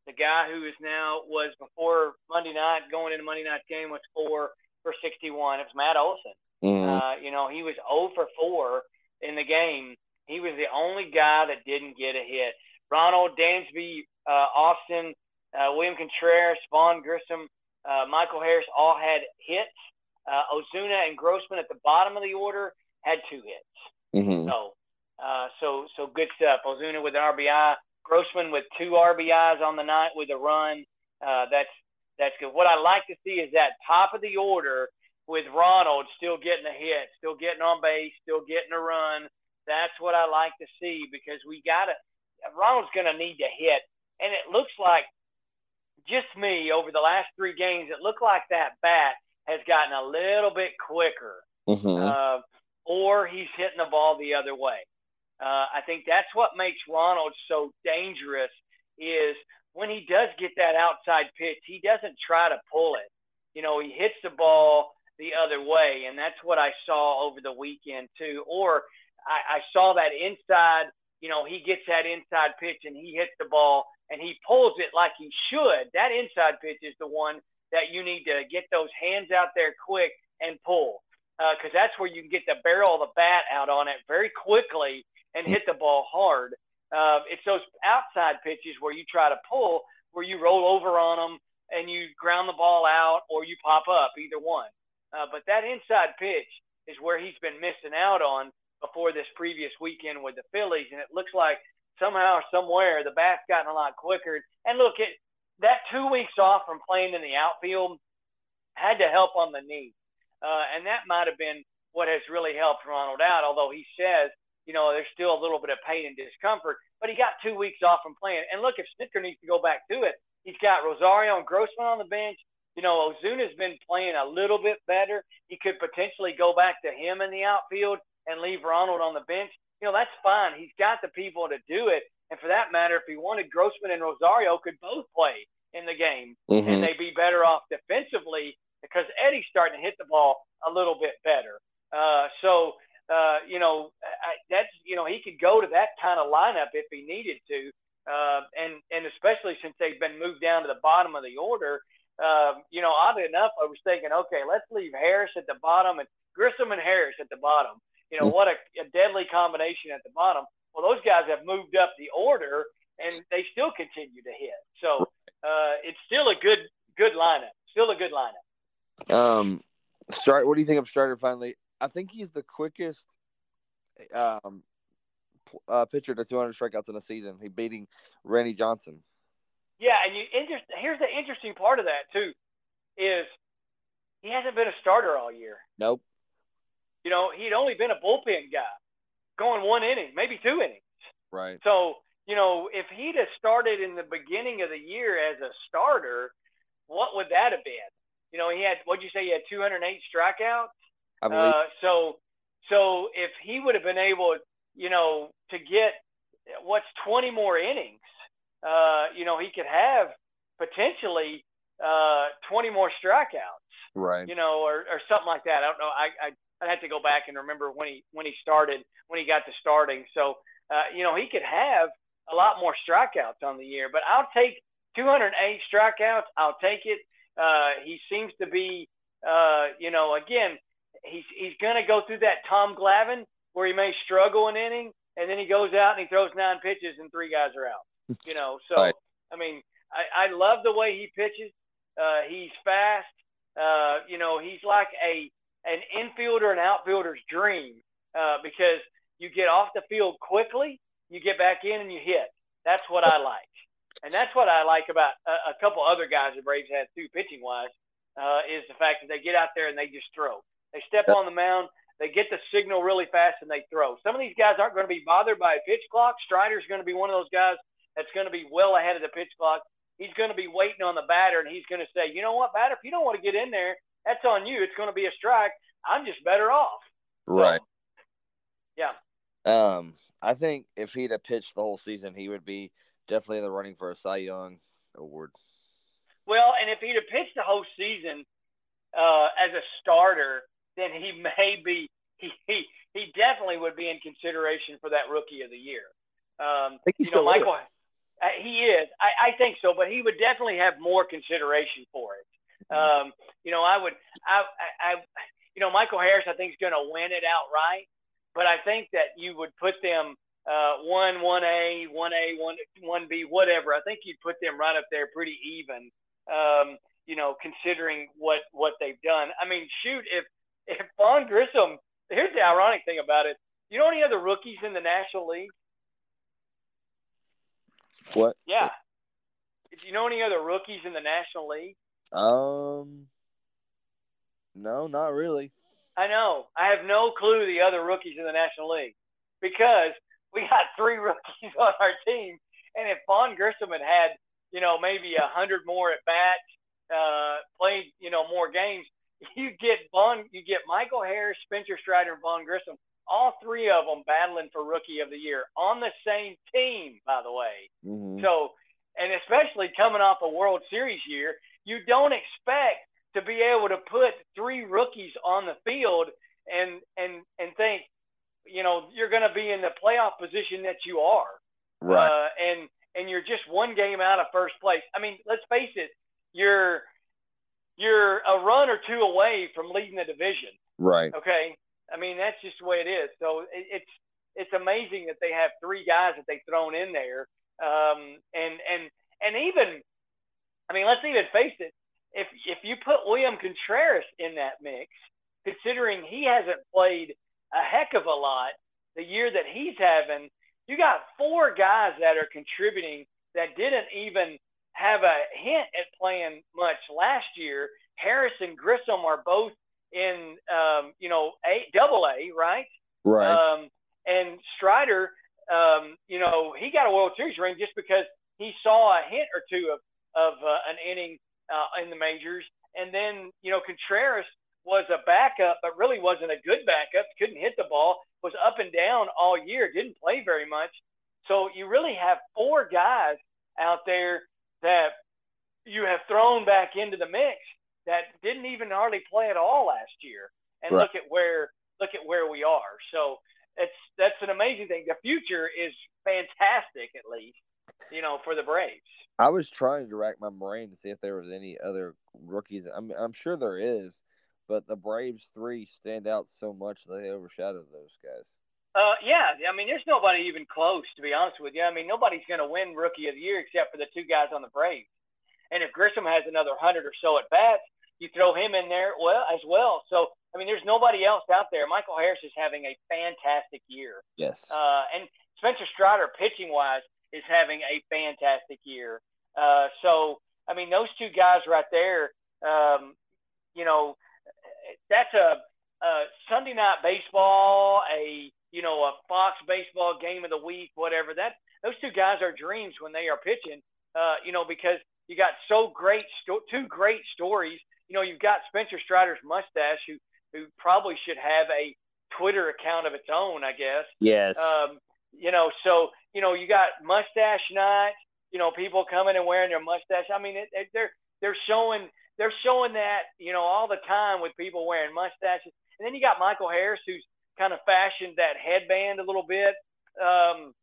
the guy who is now was before Monday night going into Monday night's game was for for 61. It was Matt Olson. Mm-hmm. Uh, you know, he was 0 for 4 in the game. He was the only guy that didn't get a hit. Ronald Dansby, uh, Austin, uh, William Contreras, Vaughn Grissom, uh, Michael Harris all had hits. Uh, Ozuna and Grossman at the bottom of the order had two hits. Mm-hmm. So, uh, so, so good stuff. Ozuna with an RBI, Grossman with two RBIs on the night with a run. Uh, that's that's good. What I like to see is that top of the order with Ronald still getting a hit, still getting on base, still getting a run. That's what I like to see because we got to. Ronald's going to need to hit, and it looks like just me over the last three games. It looked like that bat has gotten a little bit quicker, mm-hmm. uh, or he's hitting the ball the other way. Uh, I think that's what makes Ronald so dangerous. Is when he does get that outside pitch, he doesn't try to pull it. You know, he hits the ball the other way, and that's what I saw over the weekend too. Or I, I saw that inside. You know, he gets that inside pitch and he hits the ball and he pulls it like he should. That inside pitch is the one that you need to get those hands out there quick and pull because uh, that's where you can get the barrel of the bat out on it very quickly and hit the ball hard. Uh, it's those outside pitches where you try to pull, where you roll over on them and you ground the ball out or you pop up, either one. Uh, but that inside pitch is where he's been missing out on before this previous weekend with the Phillies. And it looks like somehow somewhere the bat's gotten a lot quicker. And look, it, that two weeks off from playing in the outfield had to help on the knee. Uh, and that might have been what has really helped Ronald out, although he says you know, there's still a little bit of pain and discomfort, but he got two weeks off from playing. And look, if Snitker needs to go back to it, He's got Rosario and Grossman on the bench. You know, Ozuna's been playing a little bit better. He could potentially go back to him in the outfield and leave Ronald on the bench. You know, that's fine. He's got the people to do it. And for that matter, if he wanted Grossman and Rosario could both play in the game mm-hmm. and they'd be better off defensively because Eddie's starting to hit the ball a little bit better. Uh, so, uh, you know, I, that's, you know, he could go to that kind of lineup if he needed to. Uh, and, and especially since they've been moved down to the bottom of the order, um, you know, oddly enough, I was thinking, okay, let's leave Harris at the bottom and Grissom and Harris at the bottom. You know, mm-hmm. what a, a deadly combination at the bottom. Well, those guys have moved up the order and they still continue to hit. So uh, it's still a good good lineup. Still a good lineup. Um, start. What do you think of Strider Finally, I think he's the quickest um uh, pitcher to 200 strikeouts in a season. He beating Randy Johnson. Yeah, and you interest. Here's the interesting part of that too, is he hasn't been a starter all year. Nope. You know, he'd only been a bullpen guy, going one inning, maybe two innings. Right. So you know, if he'd have started in the beginning of the year as a starter, what would that have been? You know, he had what'd you say? He had 208 strikeouts. I believe. Uh, so, so if he would have been able, you know, to get what's 20 more innings, uh, you know, he could have potentially uh, 20 more strikeouts. Right. You know, or, or something like that. I don't know. I, I I'd have to go back and remember when he when he started when he got to starting. So, uh, you know, he could have a lot more strikeouts on the year. But I'll take 208 strikeouts. I'll take it. Uh, he seems to be, uh, you know, again, he's he's going to go through that Tom Glavine where he may struggle an inning, and then he goes out and he throws nine pitches and three guys are out. You know, so right. I mean, I, I love the way he pitches. Uh, he's fast. Uh, you know, he's like a an infielder and outfielder's dream uh, because you get off the field quickly you get back in and you hit. That's what I like. And that's what I like about a, a couple other guys the Braves had too, pitching wise, uh, is the fact that they get out there and they just throw. They step on the mound, they get the signal really fast, and they throw. Some of these guys aren't going to be bothered by a pitch clock. Strider's going to be one of those guys that's going to be well ahead of the pitch clock. He's going to be waiting on the batter, and he's going to say, you know what, batter, if you don't want to get in there, that's on you. It's going to be a strike. I'm just better off. Right. So, yeah. Um, I think if he'd have pitched the whole season, he would be definitely in the running for a Cy Young award. Well, and if he'd have pitched the whole season uh, as a starter, then he may be he, he he definitely would be in consideration for that Rookie of the Year. Um, you know, Michael, uh, he is. I, I think so, but he would definitely have more consideration for it. Mm-hmm. Um, you know, I would. I, I, I you know, Michael Harris, I think is going to win it outright but I think that you would put them uh, one, one A, one A, one, one B, whatever. I think you'd put them right up there, pretty even. Um, you know, considering what what they've done. I mean, shoot, if if Vaughn Grissom, here's the ironic thing about it. You know any other rookies in the National League? What? Yeah. Do you know any other rookies in the National League? Um, no, not really. I know. I have no clue the other rookies in the National League because we got three rookies on our team. And if Vaughn Grissom had had, you know, maybe a hundred more at bats, uh, played, you know, more games, you get Vaughn, you get Michael Harris, Spencer Strider, and Vaughn Grissom, all three of them battling for Rookie of the Year on the same team, by the way. Mm-hmm. So, and especially coming off a World Series year, you don't expect to be able to put three rookies on the field and and and think, you know, you're going to be in the playoff position that you are, right? Uh, and and you're just one game out of first place. I mean, let's face it, you're you're a run or two away from leading the division, right? Okay, I mean that's just the way it is. So it, it's it's amazing that they have three guys that they've thrown in there, um, and and and even, I mean, let's even face it, if if you put William Contreras in that mix, considering he hasn't played a heck of a lot the year that he's having, you got four guys that are contributing that didn't even have a hint at playing much last year. Harris and Grissom are both in, um, you know, a double A, right? Right. Um, and Strider, um, you know, he got a World Series ring just because he saw a hint or two of of uh, an inning uh, in the majors. And then, you know, Contreras was a backup, but really wasn't a good backup. Couldn't hit the ball. Was up and down all year. Didn't play very much. So you really have four guys out there that you have thrown back into the mix that didn't even hardly play at all last year. And right. look at where look at where we are. So it's that's an amazing thing. The future is fantastic, at least, you know, for the Braves. I was trying to rack my brain to see if there was any other rookies. I'm I'm sure there is, but the Braves three stand out so much they overshadow those guys. Uh, yeah, I mean, there's nobody even close to be honest with you. I mean, nobody's going to win Rookie of the Year except for the two guys on the Braves. And if Grissom has another hundred or so at bats, you throw him in there well as well. So I mean, there's nobody else out there. Michael Harris is having a fantastic year. Yes. Uh, and Spencer Strider, pitching wise, is having a fantastic year. Uh, so I mean, those two guys right there. Um, you know, that's a, a Sunday night baseball, a you know, a Fox baseball game of the week, whatever. That those two guys are dreams when they are pitching. Uh, you know, because you got so great sto- two great stories. You know, you've got Spencer Strider's mustache, who who probably should have a Twitter account of its own, I guess. Yes. Um, you know, so you know, you got mustache night. You know, people coming and wearing their mustache. I mean, it, it, they're they're showing they're showing that you know all the time with people wearing mustaches. And then you got Michael Harris, who's kind of fashioned that headband a little bit. Um,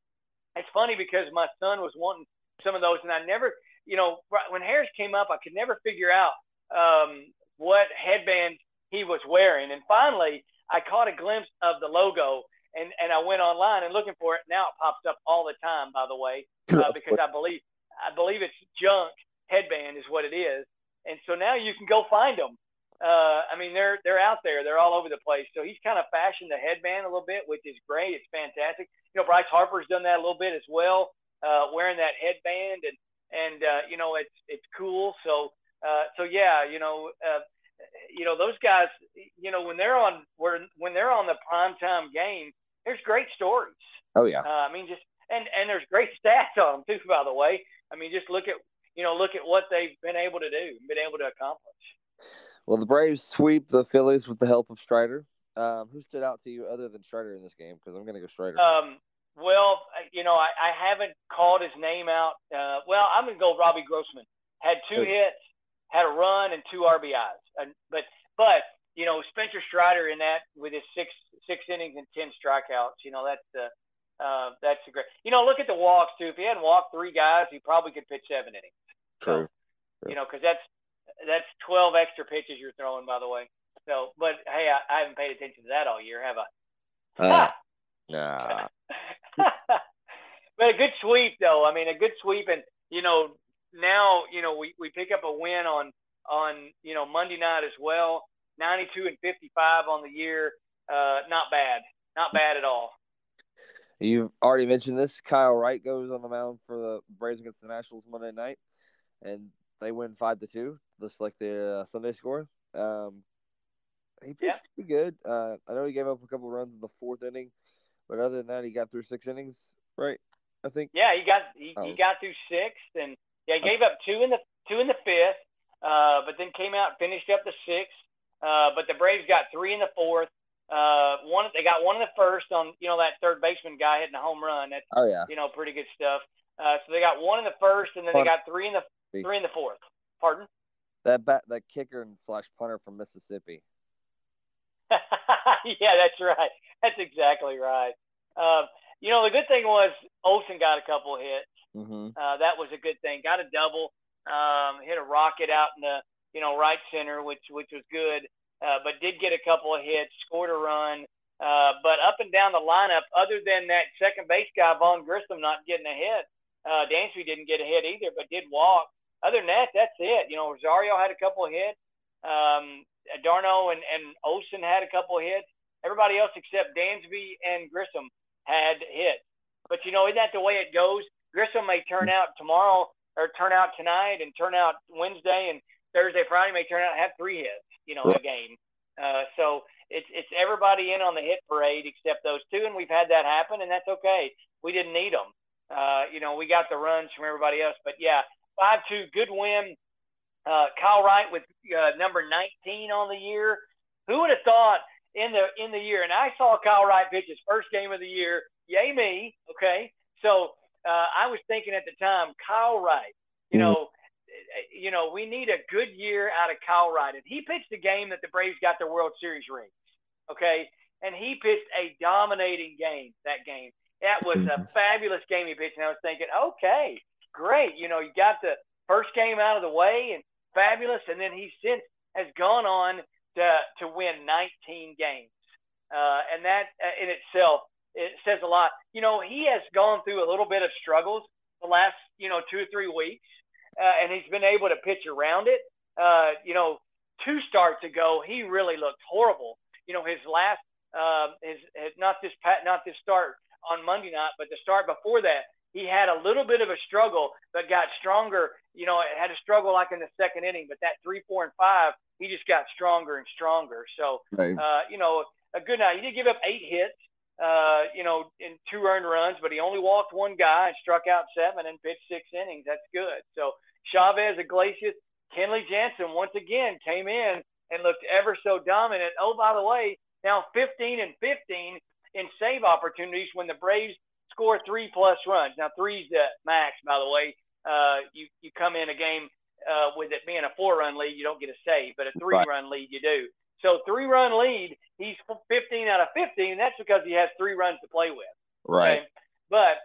it's funny because my son was wanting some of those, and I never, you know, when Harris came up, I could never figure out um, what headband he was wearing. And finally, I caught a glimpse of the logo, and and I went online and looking for it. Now it pops up all the time, by the way, uh, because I believe I believe it's junk headband is what it is. And so now you can go find them uh, I mean, they're they're out there. They're all over the place. So he's kind of fashioned the headband a little bit, which is great. It's fantastic. You know, Bryce Harper's done that a little bit as well, uh, wearing that headband, and and uh, you know, it's it's cool. So uh, so yeah, you know, uh, you know those guys. You know, when they're on when when they're on the primetime game, there's great stories. Oh yeah. Uh, I mean, just and and there's great stats on them too. By the way, I mean, just look at you know look at what they've been able to do, been able to accomplish. Well, the Braves sweep the Phillies with the help of Strider. Um, who stood out to you other than Strider in this game? Because I'm going to go Strider. Um, well, you know, I, I haven't called his name out. Uh, well, I'm going to go Robbie Grossman. Had two Good. hits, had a run, and two RBIs. And, but, but you know, Spencer Strider in that with his six six innings and ten strikeouts. You know, that's the uh, that's a great. You know, look at the walks too. If he hadn't walked three guys, he probably could pitch seven innings. True. So, True. You know, because that's that's 12 extra pitches you're throwing, by the way. So, but hey, I, I haven't paid attention to that all year, have I? Uh, nah. but a good sweep, though. I mean, a good sweep, and you know, now you know we, we pick up a win on on you know Monday night as well. 92 and 55 on the year. Uh, not bad. Not bad at all. You've already mentioned this. Kyle Wright goes on the mound for the Braves against the Nationals Monday night, and they win five to two, just like the uh, Sunday score. Um, he pitched yeah. pretty good. Uh, I know he gave up a couple runs in the fourth inning, but other than that, he got through six innings, right? I think. Yeah, he got he, oh. he got through six, and yeah, he gave up two in the two in the fifth, uh, but then came out finished up the sixth. Uh, but the Braves got three in the fourth. Uh, one they got one in the first on you know that third baseman guy hitting a home run. That's oh yeah, you know pretty good stuff. Uh, so they got one in the first, and then they got three in the Three in the fourth. Pardon? That bat, that kicker and slash punter from Mississippi. yeah, that's right. That's exactly right. Um, you know, the good thing was Olson got a couple of hits. Mm-hmm. Uh, that was a good thing. Got a double. Um, hit a rocket out in the you know right center, which which was good. Uh, but did get a couple of hits. Scored a run. Uh, but up and down the lineup, other than that second base guy Vaughn Grissom not getting a hit, uh, Dansby didn't get a hit either, but did walk other than that, that's it. You know, Rosario had a couple of hits. Um, d'Arnaud and, and Olson had a couple of hits. Everybody else except Dansby and Grissom had hits. But you know, isn't that the way it goes? Grissom may turn out tomorrow or turn out tonight and turn out Wednesday and Thursday, Friday may turn out have three hits. You know, a game. Uh, so it's it's everybody in on the hit parade except those two, and we've had that happen, and that's okay. We didn't need them. Uh, you know, we got the runs from everybody else, but yeah, five two, good win. Uh, Kyle Wright with uh, number 19 on the year. Who would have thought in the in the year? And I saw Kyle Wright pitch his first game of the year. Yay me! Okay, so uh, I was thinking at the time, Kyle Wright. You mm-hmm. know, you know, we need a good year out of Kyle Wright. And he pitched the game that the Braves got their World Series rings. Okay. And he pitched a dominating game that game. That was a mm-hmm. fabulous game he pitched. And I was thinking, okay, great. You know, you got the first game out of the way and fabulous. And then he since has gone on to, to win 19 games. Uh, and that uh, in itself, it says a lot. You know, he has gone through a little bit of struggles the last, you know, two or three weeks uh, and he's been able to pitch around it. Uh, you know, two starts ago, he really looked horrible. You know, his last, uh, his, his not this not this start on Monday night, but the start before that, he had a little bit of a struggle, but got stronger. You know, it had a struggle like in the second inning, but that three, four, and five, he just got stronger and stronger. So, right. uh, you know, a good night. He did give up eight hits, uh, you know, in two earned runs, but he only walked one guy and struck out seven and pitched six innings. That's good. So Chavez, Iglesias, Kenley Jansen once again came in and looked ever so dominant. Oh, by the way, now 15 and 15 in save opportunities when the Braves score three plus runs. Now three's the max, by the way. Uh, you you come in a game uh, with it being a four run lead, you don't get a save, but a three right. run lead you do. So three run lead, he's 15 out of 15, and that's because he has three runs to play with. Right. Okay? But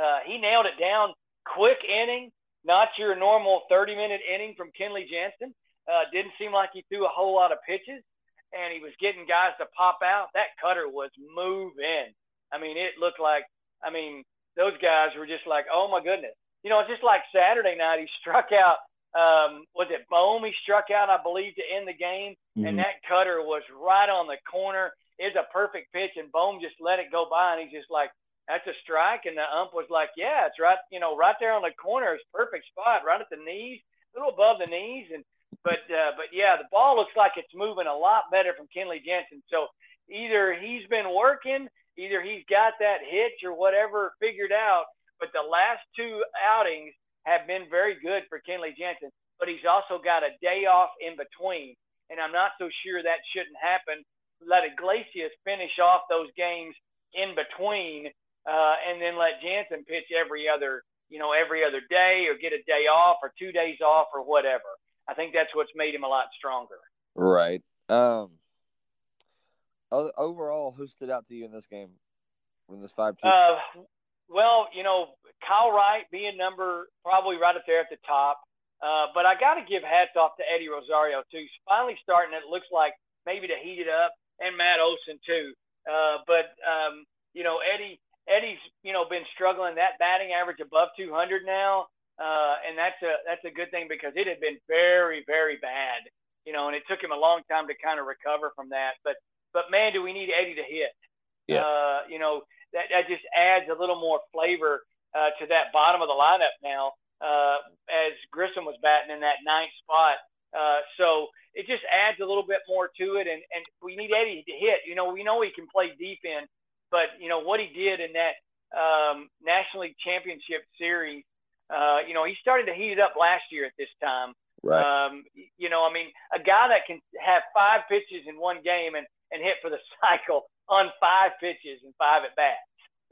uh, he nailed it down. Quick inning, not your normal 30 minute inning from Kenley Jansen. Uh, didn't seem like he threw a whole lot of pitches, and he was getting guys to pop out. That cutter was moving. I mean, it looked like, I mean, those guys were just like, oh my goodness. You know, it's just like Saturday night, he struck out. Um, was it Bohm? He struck out, I believe, to end the game, mm-hmm. and that cutter was right on the corner. It's a perfect pitch, and Bohm just let it go by, and he's just like, that's a strike. And the ump was like, yeah, it's right, you know, right there on the corner. It's perfect spot, right at the knees, a little above the knees. And, but, uh, but yeah, the ball looks like it's moving a lot better from Kenley Jansen. So either he's been working, either he's got that hitch or whatever figured out. But the last two outings have been very good for Kenley Jansen. But he's also got a day off in between. And I'm not so sure that shouldn't happen. Let Iglesias finish off those games in between uh, and then let Jansen pitch every other, you know, every other day or get a day off or two days off or whatever. I think that's what's made him a lot stronger. Right. Um. Overall, who stood out to you in this game? In this five two. Uh, well, you know, Kyle Wright being number probably right up there at the top. Uh, but I got to give hats off to Eddie Rosario too. He's finally starting. It looks like maybe to heat it up, and Matt Olson too. Uh, but um, you know, Eddie Eddie's you know been struggling that batting average above 200 now, uh, and that's a that's a good thing because it had been very very bad, you know, and it took him a long time to kind of recover from that. But but man, do we need Eddie to hit? Yeah. Uh, you know that that just adds a little more flavor uh, to that bottom of the lineup now. Uh, as Grissom was batting in that ninth spot, uh, so it just adds a little bit more to it, and and we need Eddie to hit. You know, we know he can play defense but you know what he did in that um, National League Championship Series. Uh, you know, he started to heat it up last year at this time. Right. Um, you know, I mean, a guy that can have five pitches in one game and, and hit for the cycle on five pitches and five at bats.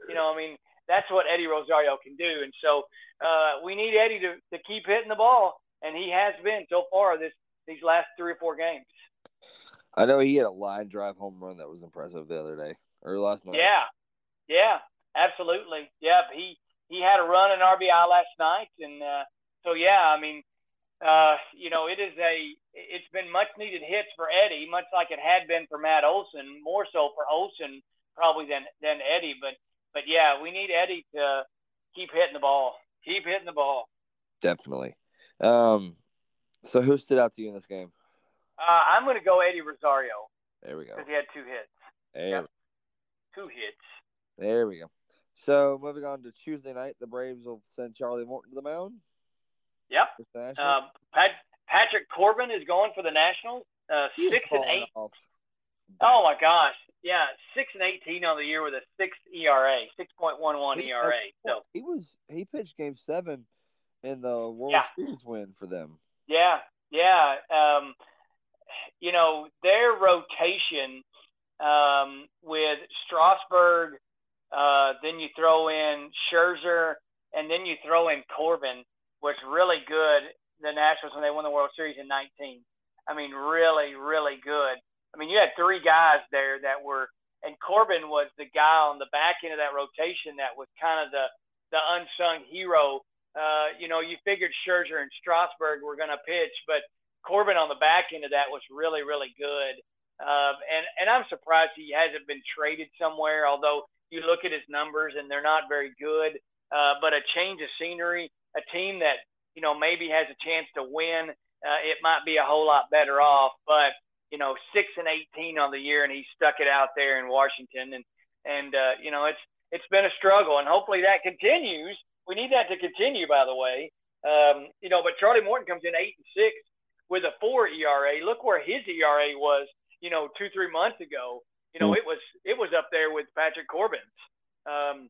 You know, I mean, that's what Eddie Rosario can do. And so uh, we need Eddie to, to keep hitting the ball, and he has been so far this these last three or four games. I know he had a line drive home run that was impressive the other day or last night. Yeah, yeah, absolutely. Yep, he he had a run in RBI last night, and uh, so yeah, I mean, uh, you know, it is a it's been much needed hits for Eddie, much like it had been for Matt Olson, more so for Olson probably than than Eddie, but but yeah, we need Eddie to keep hitting the ball, keep hitting the ball. Definitely. Um, so who stood out to you in this game? Uh, I'm going to go Eddie Rosario. There we go. Because he had two hits. There, yep two hits. There we go. So moving on to Tuesday night, the Braves will send Charlie Morton to the mound. Yep. Uh, Pat, Patrick Corbin is going for the Nationals. Uh, six and eight. Off. Oh my gosh! Yeah, six and eighteen on the year with a six ERA, six point one one ERA. So he was he pitched Game Seven in the World yeah. Series win for them. Yeah, yeah. Um, you know their rotation um, with Strasburg, uh, then you throw in Scherzer, and then you throw in Corbin was really good. The Nationals when they won the World Series in '19. I mean, really, really good. I mean, you had three guys there that were, and Corbin was the guy on the back end of that rotation that was kind of the the unsung hero. Uh, you know, you figured Scherzer and Strasburg were going to pitch, but Corbin on the back end of that was really, really good. Um, and and I'm surprised he hasn't been traded somewhere. Although you look at his numbers and they're not very good. Uh, but a change of scenery, a team that you know maybe has a chance to win, uh, it might be a whole lot better off. But you know, six and eighteen on the year, and he stuck it out there in Washington, and and uh, you know it's it's been a struggle, and hopefully that continues. We need that to continue, by the way. Um, you know, but Charlie Morton comes in eight and six with a four ERA. Look where his ERA was, you know, two three months ago. You know, mm. it was it was up there with Patrick Corbin's. Um,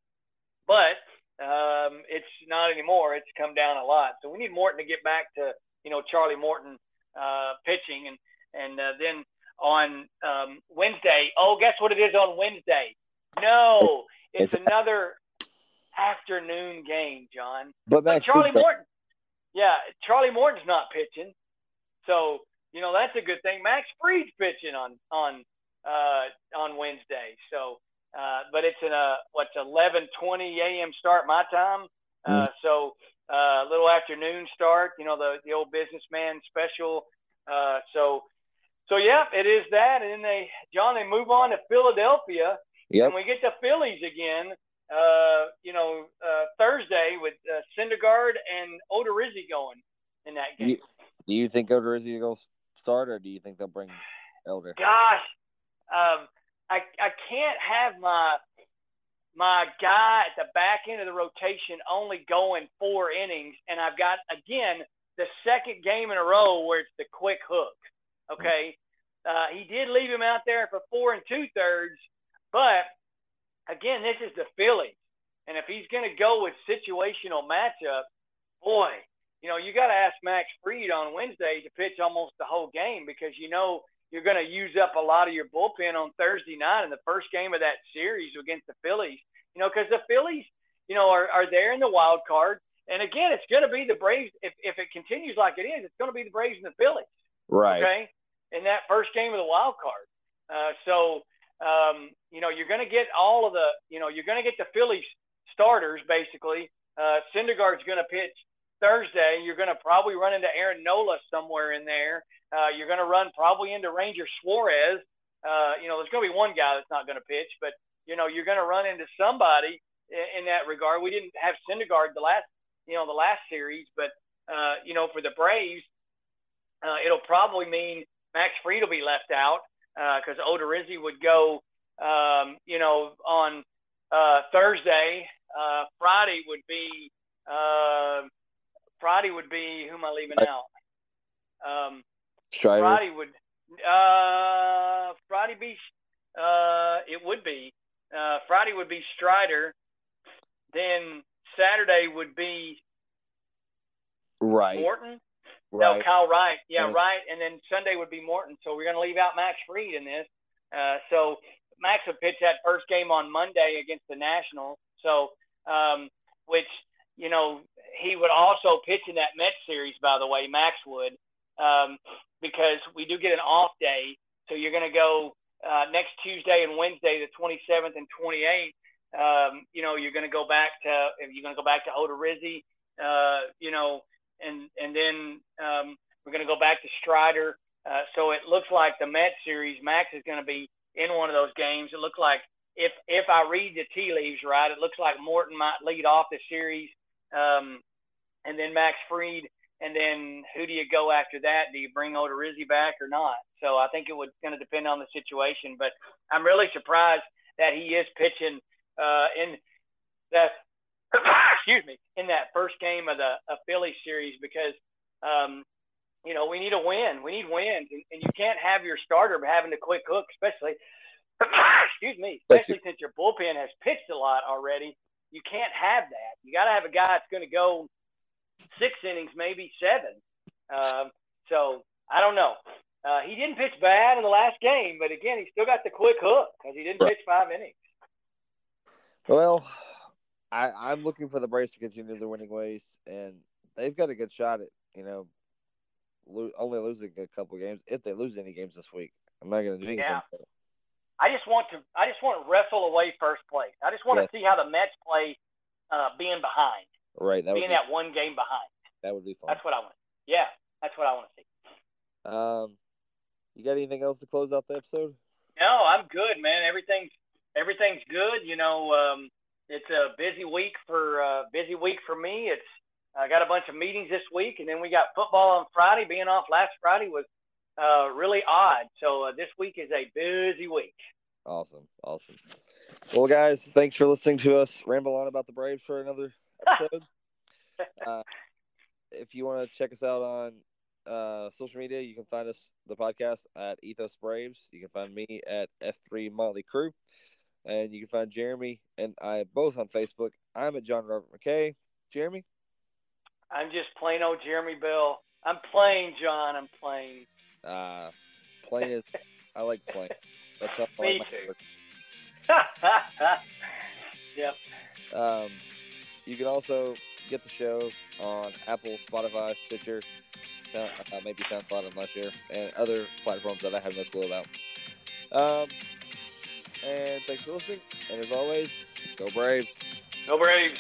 but um, it's not anymore. It's come down a lot. So we need Morton to get back to you know Charlie Morton uh, pitching, and and uh, then on um, Wednesday. Oh, guess what it is on Wednesday? No, it's, it's another afternoon game, John. But, but Charlie Morton, yeah, Charlie Morton's not pitching, so you know that's a good thing. Max Fried's pitching on on uh, on Wednesday, so uh, but it's in a what's 11:20 a.m. start my time. Uh, mm. So uh, a little afternoon start. You know the the old businessman special. Uh, so so yeah, it is that. And then they John they move on to Philadelphia. Yep. And we get the Phillies again. Uh, you know uh, Thursday with uh, Syndergaard and Odorizzi going in that game. Do you, do you think Odorizzi will start, or do you think they'll bring Elder? Gosh. Um, I, I can't have my my guy at the back end of the rotation only going four innings, and I've got again the second game in a row where it's the quick hook. Okay, uh, he did leave him out there for four and two thirds, but again, this is the Phillies, and if he's going to go with situational matchup, boy, you know you got to ask Max Fried on Wednesday to pitch almost the whole game because you know you're going to use up a lot of your bullpen on Thursday night in the first game of that series against the Phillies. You know, because the Phillies, you know, are, are there in the wild card. And again, it's going to be the Braves. If, if it continues like it is, it's going to be the Braves and the Phillies. Right. Okay. In that first game of the wild card. Uh, so, um, you know, you're going to get all of the, you know, you're going to get the Phillies starters basically. Uh, Syndergaard's going to pitch Thursday. You're going to probably run into Aaron Nola somewhere in there. Uh, you're going to run probably into Ranger Suarez. Uh, you know, there's going to be one guy that's not going to pitch, but you know, you're going to run into somebody in, in that regard. We didn't have Syndergaard the last, you know, the last series, but uh, you know, for the Braves, uh, it'll probably mean Max Fried will be left out because uh, Odorizzi would go, um, you know, on uh, Thursday. Uh, Friday would be uh, Friday would be who am I leaving out? Um, Strider. Friday would uh, Friday be uh, it would be uh, Friday would be Strider. Then Saturday would be right Morton. Right. No, Kyle Wright. Yeah, right. And then Sunday would be Morton. So we're going to leave out Max Fried in this. Uh, so Max would pitch that first game on Monday against the Nationals. So, um, which you know, he would also pitch in that Mets series. By the way, Max would um, because we do get an off day. So you're going to go uh, next Tuesday and Wednesday, the 27th and 28th. Um, you know, you're going to go back to you're going to go back to Odorizzi. Uh, you know, and and then um, we're going to go back to Strider. Uh, so it looks like the Met series, Max is going to be in one of those games. It looks like if if I read the tea leaves right, it looks like Morton might lead off the series, um, and then Max Fried, and then who do you go after that? Do you bring Odorizzi back or not? So I think it was going to depend on the situation. But I'm really surprised that he is pitching uh, in that. excuse me, in that first game of the of Philly series because um, you know we need a win. We need wins, and, and you can't have your starter having to quick hook, especially. excuse me, especially since your bullpen has pitched a lot already. You can't have that. You got to have a guy that's going to go six innings, maybe seven. Um, so I don't know. Uh, he didn't pitch bad in the last game, but again, he still got the quick hook because he didn't Right. pitch five innings. Well, I, I'm looking for the Braves to continue their winning ways, and they've got a good shot at you know lo- only losing a couple games if they lose any games this week. I'm not going to jinx Yeah. them. I just want to I just want to wrestle away first place. I just want Yeah. to see how the Mets play uh, being behind, Right, that would being be, that one game behind. that would be fun. That's what I want. Yeah, that's what I want to see. Um, you got anything else to close out the episode? No, I'm good, man. Everything's everything's good. You know, um, it's a busy week for uh, busy week for me. It's I got a bunch of meetings this week, and then we got football on Friday. Being off last Friday was uh, really odd. So uh, this week is a busy week. Awesome, awesome. Well, guys, thanks for listening to us ramble on about the Braves for another episode. uh, if you want to check us out on uh, social media, you can find us the podcast at Ethos Braves. You can find me at F3 Motley Crew, and you can find Jeremy and I both on Facebook. I'm at John Robert McKay. Jeremy, I'm just plain old Jeremy Bill. I'm playing, John. I'm playing. uh, plain is I like plain. That's how I Me like my too. yep. Um, you can also get the show on Apple, Spotify, Stitcher, Sound, uh, maybe SoundCloud, I'm not sure, and other platforms that I have no clue about. Um, and thanks for listening. And as always, go Braves. Go Braves.